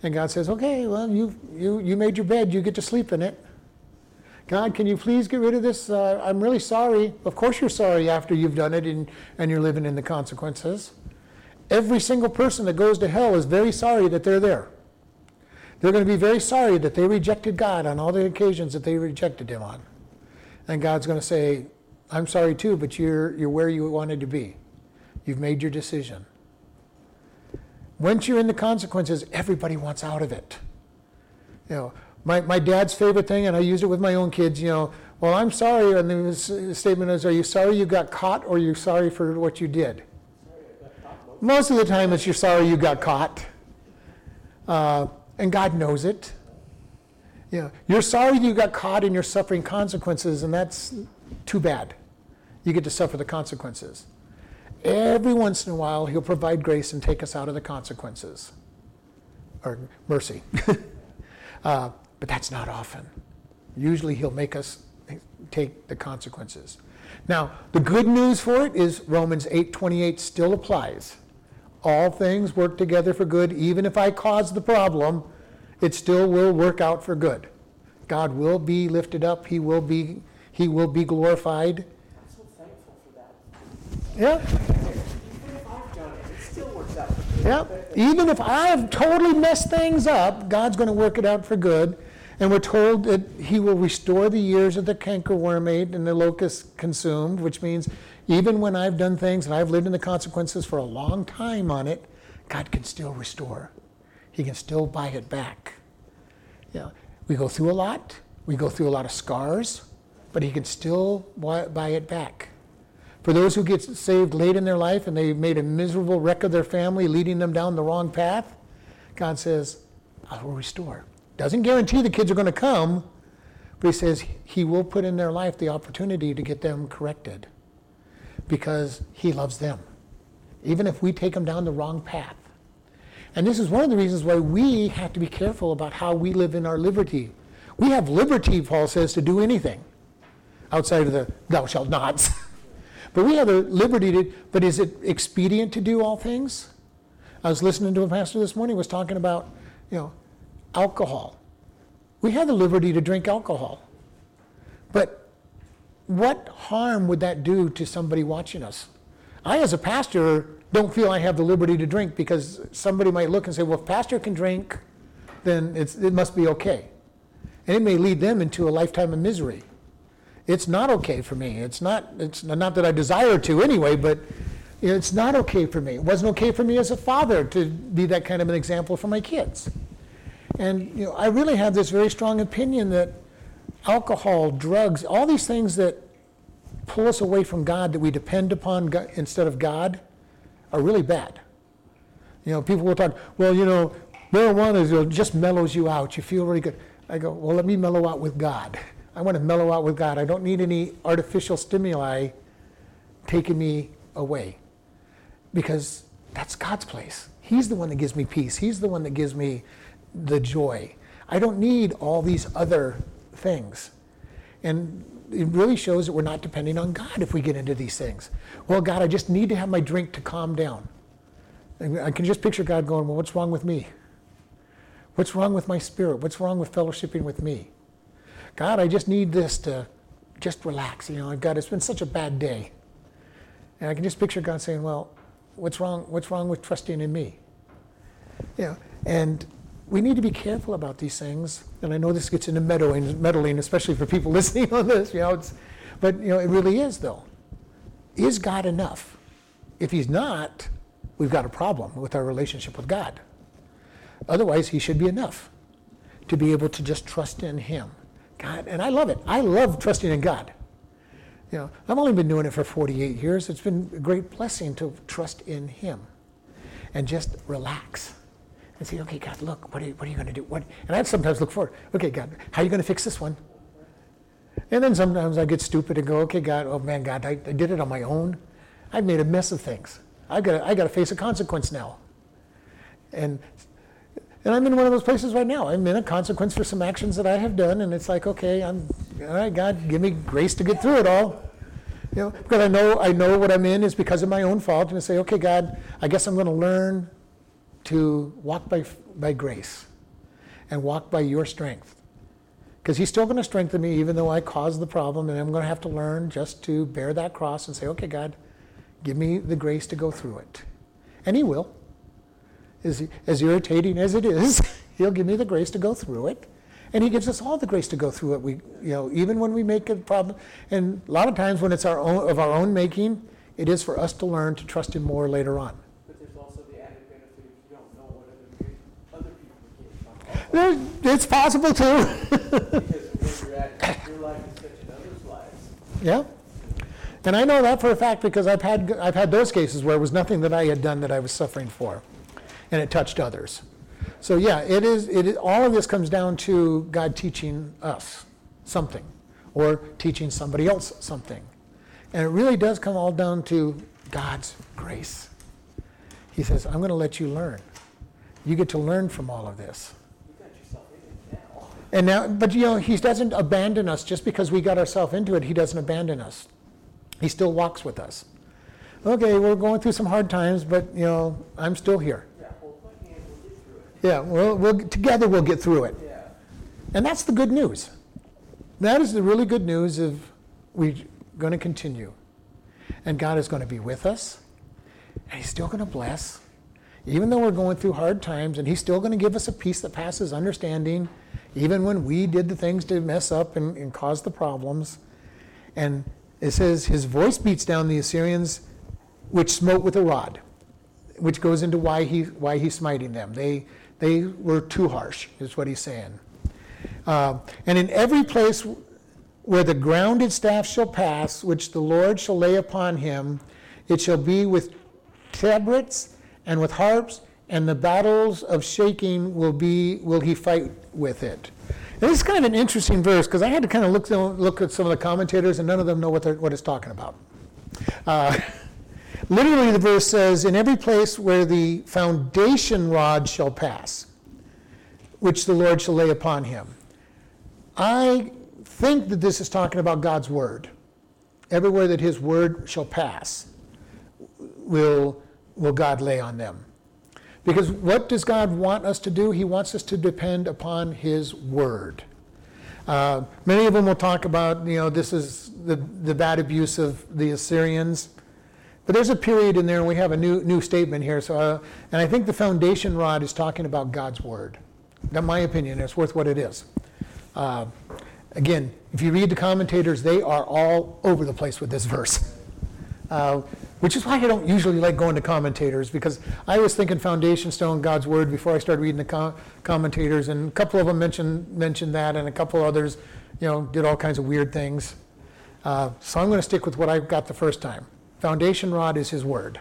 And God says, okay, well, you, you, you made your bed, you get to sleep in it. God, can you please get rid of this? Uh, I'm really sorry. Of course, you're sorry after you've done it and, and you're living in the consequences. Every single person that goes to hell is very sorry that they're there. They're going to be very sorry that they rejected God on all the occasions that they rejected Him on. And God's going to say, I'm sorry too, but you're, you're where you wanted to be. You've made your decision. Once you're in the consequences, everybody wants out of it. You know, my, my dad's favorite thing, and I use it with my own kids, you know, well, I'm sorry, and the statement is, are you sorry you got caught or are you sorry for what you did? Most of the time it's you're sorry you got caught. Uh, and God knows it. Know, you're sorry you got caught and you're suffering consequences, and that's too bad. You get to suffer the consequences. Every once in a while, He'll provide grace and take us out of the consequences, or mercy. uh, but that's not often. Usually he'll make us take the consequences. Now, the good news for it is Romans 8:28 still applies. All things work together for good, even if I cause the problem, it still will work out for good. God will be lifted up, he will be he will be glorified. I'm so thankful for that. Yeah. Yeah. Even if I've totally messed things up, God's going to work it out for good. And we're told that he will restore the years that the cankerworm ate and the locust consumed, which means even when I've done things and I've lived in the consequences for a long time on it, God can still restore. He can still buy it back. Yeah, we go through a lot. We go through a lot of scars, but he can still buy it back. For those who get saved late in their life and they've made a miserable wreck of their family, leading them down the wrong path, God says, I will restore. Doesn't guarantee the kids are going to come, but he says he will put in their life the opportunity to get them corrected because he loves them, even if we take them down the wrong path. And this is one of the reasons why we have to be careful about how we live in our liberty. We have liberty, Paul says, to do anything outside of the thou shalt nots. but we have a liberty to, but is it expedient to do all things? I was listening to a pastor this morning was talking about, you know, alcohol. We have the liberty to drink alcohol. But what harm would that do to somebody watching us? I, as a pastor, don't feel I have the liberty to drink because somebody might look and say, well, if pastor can drink, then it must be okay. And it may lead them into a lifetime of misery. It's not okay for me. It's not, it's not that I desire to anyway, but it's not okay for me. It wasn't okay for me as a father to be that kind of an example for my kids. And you know, I really have this very strong opinion that alcohol, drugs, all these things that pull us away from God, that we depend upon God, instead of God, are really bad. You know, people will talk, well, you know, marijuana just mellows you out. You feel really good. I go, well, let me mellow out with God. I want to mellow out with God. I don't need any artificial stimuli taking me away because that's God's place. He's the one that gives me peace. He's the one that gives me the joy. I don't need all these other things. And it really shows that we're not depending on God if we get into these things. Well, God, I just need to have my drink to calm down. And I can just picture God going, Well, what's wrong with me? What's wrong with my spirit? What's wrong with fellowshipping with me? God, I just need this to just relax. You know, God, it's been such a bad day. And I can just picture God saying, well, what's wrong, what's wrong with trusting in me? You know, and we need to be careful about these things. And I know this gets into meddling, meddling especially for people listening on this. You know, but you know, it really is though. Is God enough? If He's not, we've got a problem with our relationship with God. Otherwise, He should be enough to be able to just trust in Him. God, and I love it. I love trusting in God. You know, I've only been doing it for 48 years. It's been a great blessing to trust in Him and just relax and say, okay, God, look, what are you, what are you going to do? What? And I'd sometimes look forward, okay, God, how are you going to fix this one? And then sometimes I get stupid and go, okay, God, oh man, God, I, I did it on my own. I've made a mess of things. I've got I got to face a consequence now. And and I'm in one of those places right now. I'm in a consequence for some actions that I have done, and it's like, okay, I'm all right, God, give me grace to get through it all. You know, because I know I know what I'm in is because of my own fault, and I say, okay, God, I guess I'm going to learn to walk by, by grace and walk by your strength. Because he's still going to strengthen me even though I caused the problem, and I'm going to have to learn just to bear that cross and say, okay, God, give me the grace to go through it. And he will. As, as irritating as it is, he'll give me the grace to go through it. And he gives us all the grace to go through it. We, you know, even when we make a problem, and a lot of times when it's our own, of our own making, it is for us to learn to trust him more later on. It's possible too. Yeah. And I know that for a fact because I've had, I've had those cases where it was nothing that I had done that I was suffering for, and it touched others. So yeah, it is, it is, all of this comes down to God teaching us something, or teaching somebody else something. And it really does come all down to God's grace. He says, I'm going to let you learn. You get to learn from all of this. And now, but you know, he doesn't abandon us just because we got ourselves into it. He doesn't abandon us. He still walks with us. Okay, we're going through some hard times, but you know, I'm still here. Yeah, we'll, we'll together we'll get through it. Yeah. And that's the good news. That is the really good news of we're going to continue. And God is going to be with us. And He's still going to bless. Even though we're going through hard times, and He's still going to give us a peace that passes understanding even when we did the things to mess up and, and cause the problems. And it says, His voice beats down the Assyrians, which smote with a rod, which goes into why, he, why he's smiting them. They, they were too harsh, is what he's saying. Uh, and in every place where the grounded staff shall pass, which the Lord shall lay upon him, it shall be with tabrets and with harps and the battles of shaking will be will he fight with it. This is kind of an interesting verse because I had to kind of look look at some of the commentators and none of them know what what it's talking about. Uh, literally, the verse says, "In every place where the foundation rod shall pass, which the Lord shall lay upon him." I think that this is talking about God's word. Everywhere that His word shall pass, will will God lay on them. Because what does God want us to do? He wants us to depend upon His Word. Uh, many of them will talk about, you know, this is the, the bad abuse of the Assyrians. But there's a period in there, and we have a new, new statement here. So, uh, and I think the foundation rod is talking about God's Word. In my opinion, it's worth what it is. Uh, again, if you read the commentators, they are all over the place with this verse. Uh, which is why I don't usually like going to commentators because I was thinking foundation stone, God's word, before I started reading the com- commentators, and a couple of them mentioned mentioned that, and a couple others, you know, did all kinds of weird things. Uh, so I'm going to stick with what I got the first time. Foundation rod is His word,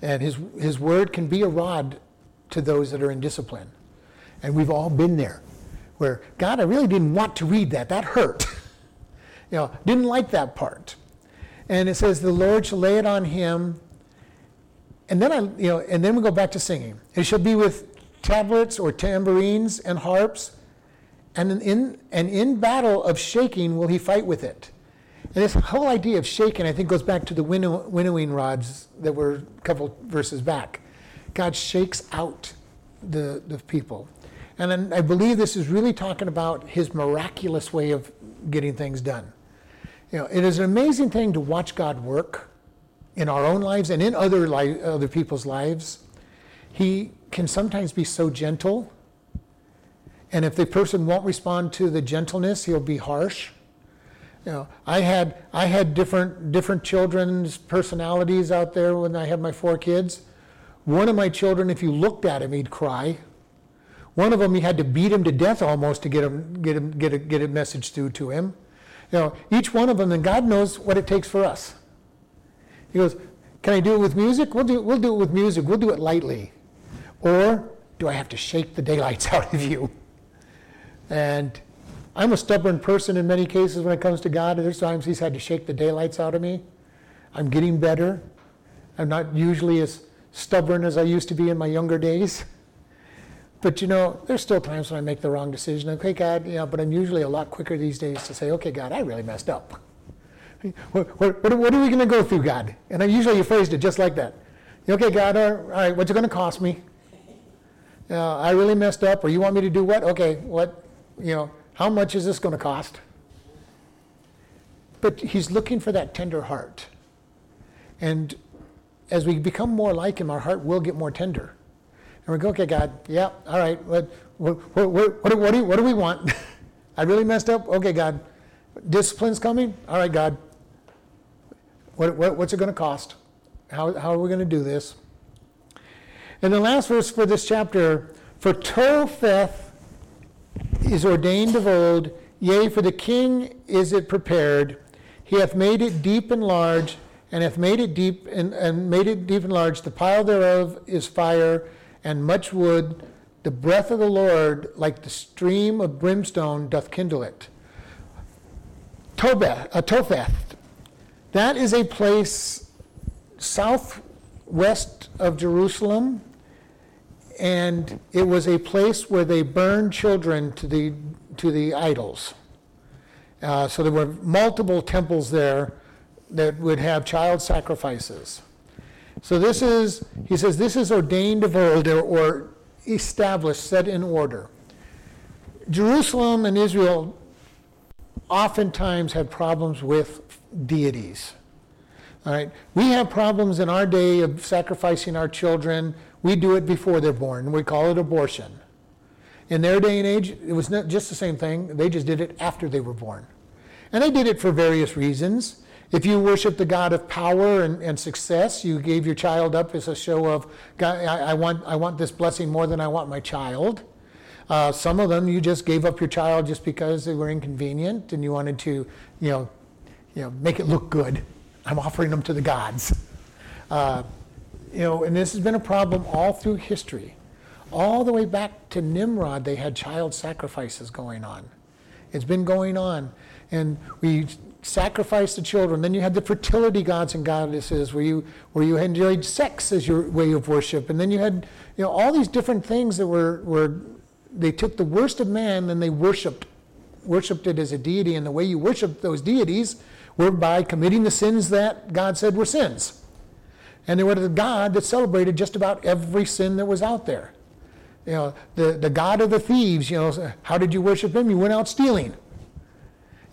and His His word can be a rod to those that are in discipline, and we've all been there, where God, I really didn't want to read that. That hurt. you know, didn't like that part and it says the Lord shall lay it on him. And then I, you know, and then we go back to singing. It shall be with tabrets or tambourines and harps, and in and in battle of shaking will he fight with it. And this whole idea of shaking, I think, goes back to the winnow, winnowing rods that were a couple verses back. God shakes out the, the people. And I believe this is really talking about his miraculous way of getting things done. You know, it is an amazing thing to watch God work in our own lives and in other, li- other people's lives. He can sometimes be so gentle. And if the person won't respond to the gentleness, he'll be harsh. You know, I had I had different different children's personalities out there when I had my four kids. One of my children, if you looked at him, he'd cry. One of them, you had to beat him to death almost to get him get him get a, get a message through to him. You know, each one of them, and God knows what it takes for us. He goes, "Can I do it with music? We'll do we'll do it with music. We'll do it lightly, or do I have to shake the daylights out of you?" And I'm a stubborn person in many cases when it comes to God. There's times He's had to shake the daylights out of me. I'm getting better. I'm not usually as stubborn as I used to be in my younger days. But you know, there's still times when I make the wrong decision. Okay, God, yeah, but I'm usually a lot quicker these days to say, okay, God, I really messed up. What, what, what are we going to go through, God? And I usually phrased it just like that. Okay, God, all right, what's it going to cost me? Uh, I really messed up, or you want me to do what? Okay, what, you know, how much is this going to cost? But he's looking for that tender heart. And as we become more like him, our heart will get more tender. And we go, okay, God, yeah, all right, what, what, what, what, do, what do we want? I really messed up? Okay, God. Discipline's coming? All right, God. What, what, what's it going to cost? How, how are we going to do this? And the last verse for this chapter, for Topheth is ordained of old, yea, for the king is it prepared. He hath made it deep and large, and hath made it deep and, and made it deep and large. The pile thereof is fire and much wood. The breath of the Lord, like the stream of brimstone, doth kindle it. Tobeth, uh, Topheth, that is a place southwest of Jerusalem, and it was a place where they burned children to the to the idols. Uh, so there were multiple temples there that would have child sacrifices. So this is, he says, this is ordained of old or, or established, set in order. Jerusalem and Israel oftentimes had problems with deities. All right, we have problems in our day of sacrificing our children. We do it before they're born. We call it abortion. In their day and age, it was not just the same thing. They just did it after they were born. And they did it for various reasons. If you worship the God of power and, and success, you gave your child up as a show of, God, I, I want, I want this blessing more than I want my child. Uh, some of them, you just gave up your child just because they were inconvenient and you wanted to, you know, you know, make it look good. I'm offering them to the gods. Uh, you know, and this has been a problem all through history. All the way back to Nimrod, they had child sacrifices going on. It's been going on. And we sacrificed the children. Then you had the fertility gods and goddesses where you, where you enjoyed sex as your way of worship. And then you had you know, all these different things that were, were they took the worst of man and they worshiped, worshiped it as a deity. And the way you worshiped those deities were by committing the sins that God said were sins. And they were the God that celebrated just about every sin that was out there. You know, the, the God of the thieves, you know, how did you worship him? You went out stealing.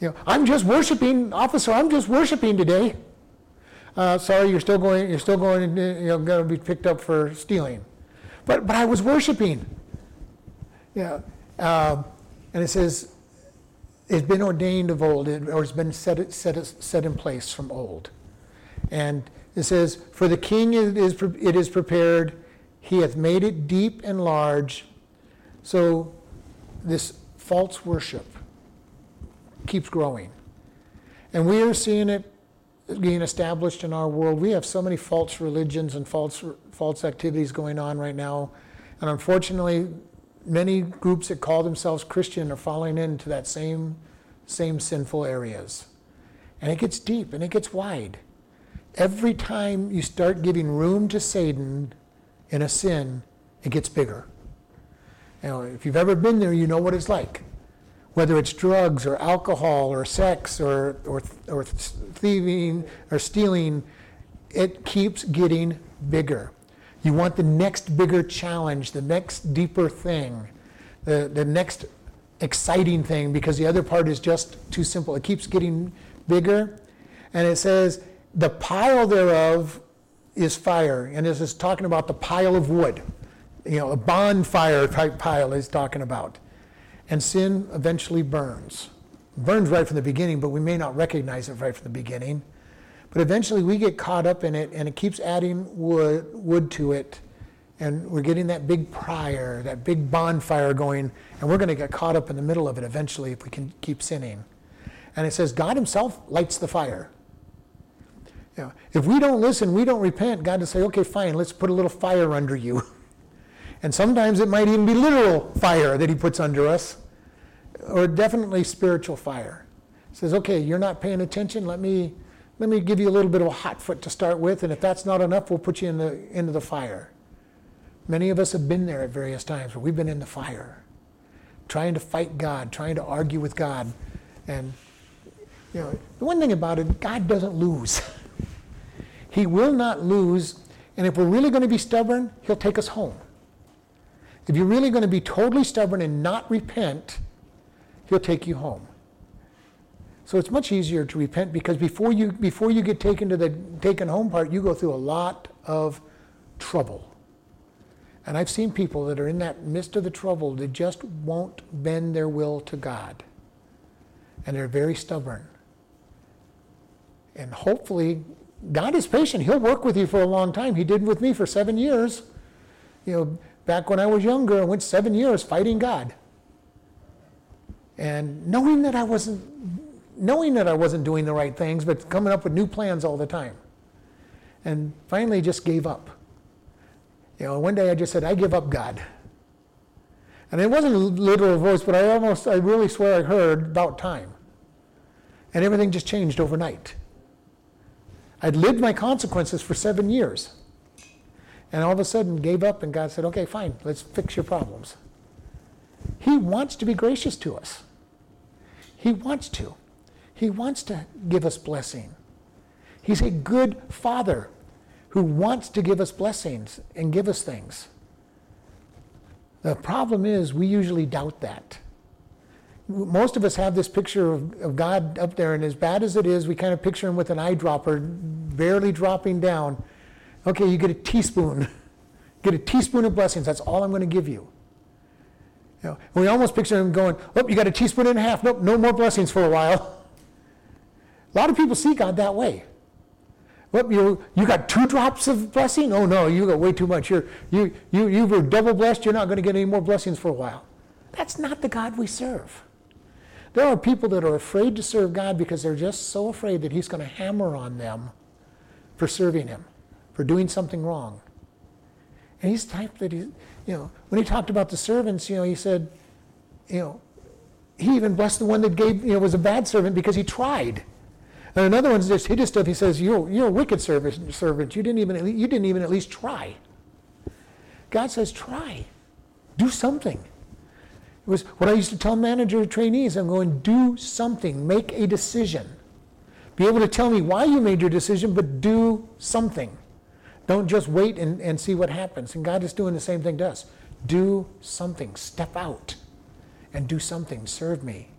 You know, I'm just worshiping, officer, I'm just worshiping today. Uh, sorry, you're still going, you're still going, You're going to be picked up for stealing. But, but I was worshiping. Yeah. Uh, and it says, it's been ordained of old, or it's been set, set, set in place from old. And it says, For the king it is, it is prepared, he hath made it deep and large. So this false worship keeps growing. And we are seeing it being established in our world. We have so many false religions and false, false activities going on right now. And unfortunately, many groups that call themselves Christian are falling into that same, same sinful areas. And it gets deep and it gets wide. Every time you start giving room to Satan in a sin, it gets bigger. Know, if you've ever been there, you know what it's like. Whether it's drugs or alcohol or sex or, or, or thieving or stealing, it keeps getting bigger. You want the next bigger challenge, the next deeper thing, the, the next exciting thing because the other part is just too simple. It keeps getting bigger. And it says, the pile thereof is fire. And this is talking about the pile of wood. You know, a bonfire type pile is talking about. And sin eventually burns. Burns right from the beginning, but we may not recognize it right from the beginning. But eventually we get caught up in it and it keeps adding wood, wood to it. And we're getting that big pyre, that big bonfire going. And we're going to get caught up in the middle of it eventually if we can keep sinning. And it says God Himself lights the fire. You know, if we don't listen, we don't repent, God will say, okay, fine, let's put a little fire under you. And sometimes it might even be literal fire that He puts under us, or definitely spiritual fire. Says, okay, you're not paying attention, let me, let me give you a little bit of a hot foot to start with, and if that's not enough, we'll put you in the, into the fire. Many of us have been there at various times where we've been in the fire, trying to fight God, trying to argue with God. And, you know, the one thing about it, God doesn't lose. He will not lose. And if we're really going to be stubborn, He'll take us home. If you're really going to be totally stubborn and not repent, He'll take you home. So it's much easier to repent because before you, before you get taken to the taken home part, you go through a lot of trouble. And I've seen people that are in that midst of the trouble that just won't bend their will to God. And they're very stubborn. And hopefully God is patient. He'll work with you for a long time. He did with me for seven years. You know, back when I was younger, I went seven years fighting God. And knowing that I wasn't knowing that I wasn't doing the right things, but coming up with new plans all the time. And finally just gave up. You know, one day I just said, I give up God. And it wasn't a literal voice, but I almost, I really swear I heard about time. And everything just changed overnight. I'd lived my consequences for seven years. And all of a sudden gave up, and God said, okay, fine, let's fix your problems. He wants to be gracious to us. He wants to. He wants to give us blessing. He's a good father who wants to give us blessings and give us things. The problem is, we usually doubt that most of us have this picture of, of, God up there, and as bad as it is, we kind of picture him with an eyedropper barely dropping down. Okay, you get a teaspoon. Get a teaspoon of blessings. That's all I'm going to give you. You know, we almost picture him going, Oh, you got a teaspoon and a half. Nope, no more blessings for a while. A lot of people see God that way. What, you, you got two drops of blessing? Oh, no, you got way too much. You're, you, you, you were double blessed. You're not going to get any more blessings for a while. That's not the God we serve. There are people that are afraid to serve God because they're just so afraid that He's going to hammer on them for serving Him, for doing something wrong. And He's type that He, you know, when He talked about the servants, you know, He said, you know, He even blessed the one that gave, you know, was a bad servant because he tried. And another one's just hideous stuff. He says, "You're you're a wicked servant. Servant. You didn't even you didn't even at least try." God says, "Try, do something." It was what I used to tell manager trainees. I'm going, do something, make a decision. Be able to tell me why you made your decision, but do something. Don't just wait and, and see what happens. And God is doing the same thing to us. Do something, step out and do something, serve me.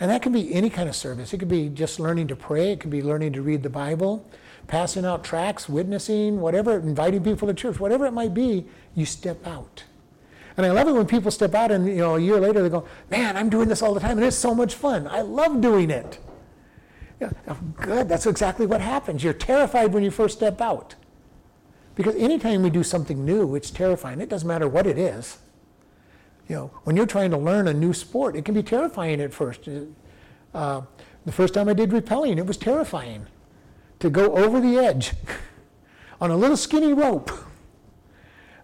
And that can be any kind of service. It could be just learning to pray, it could be learning to read the Bible, passing out tracts, witnessing, whatever, inviting people to church, whatever it might be, you step out. And I love it when people step out and you know a year later they go, "Man, I'm doing this all the time and it's so much fun. I love doing it." Yeah, oh, good. That's exactly what happens. You're terrified when you first step out. Because anytime we do something new, it's terrifying. It doesn't matter what it is. You know, when you're trying to learn a new sport, it can be terrifying at first. Uh, the first time I did rappelling, it was terrifying to go over the edge on a little skinny rope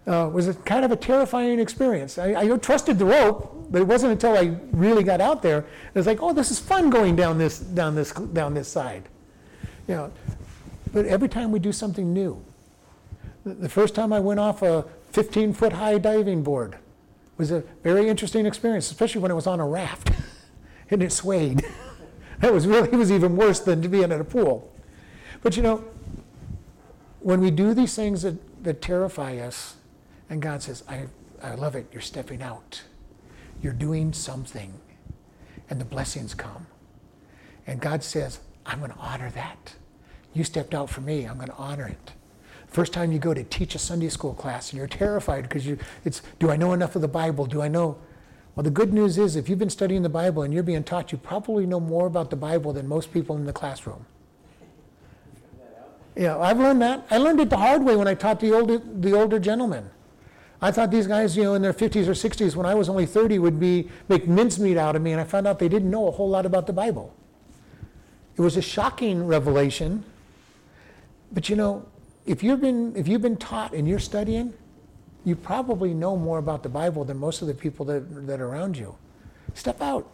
uh, was a kind of a terrifying experience. I, I, trusted the rope, but it wasn't until I really got out there. It was like, oh, this is fun going down this down this down this side. You know, but every time we do something new, the, first time I went off a 15 foot high diving board was a very interesting experience, especially when it was on a raft and it swayed. that was really it was even worse than to be in a pool. But you know, when we do these things that, that terrify us, and God says, I, I love it. You're stepping out. You're doing something. And the blessings come. And God says, I'm going to honor that. You stepped out for me. I'm going to honor it. First time you go to teach a Sunday school class and you're terrified because you, it's, do I know enough of the Bible? Do I know? Well, the good news is if you've been studying the Bible and you're being taught, you probably know more about the Bible than most people in the classroom. Yeah, I've learned that. I learned it the hard way when I taught the older, the older gentlemen. I thought these guys, you know, in their 50s or 60s, when I was only 30, would be make mincemeat out of me, and I found out they didn't know a whole lot about the Bible. It was a shocking revelation. But you know, if you've been if you've been taught and you're studying, you probably know more about the Bible than most of the people that, that are around you. Step out.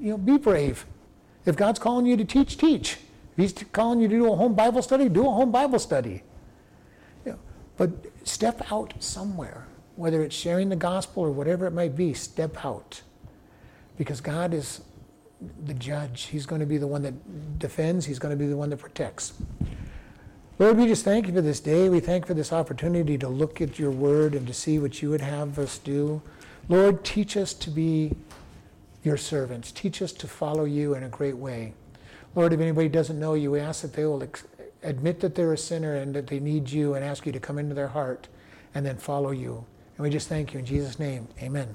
You know, be brave. If God's calling you to teach, teach. If He's calling you to do a home Bible study, do a home Bible study. You know, but step out somewhere, whether it's sharing the gospel or whatever it might be, step out. Because God is the judge. He's going to be the one that defends, He's going to be the one that protects. Lord, we just thank you for this day. We thank you for this opportunity to look at your word and to see what you would have us do. Lord, teach us to be your servants. Teach us to follow you in a great way. Lord, if anybody doesn't know you, we ask that they will ex- admit that they're a sinner and that they need you and ask you to come into their heart and then follow you. And we just thank you in Jesus' name. Amen.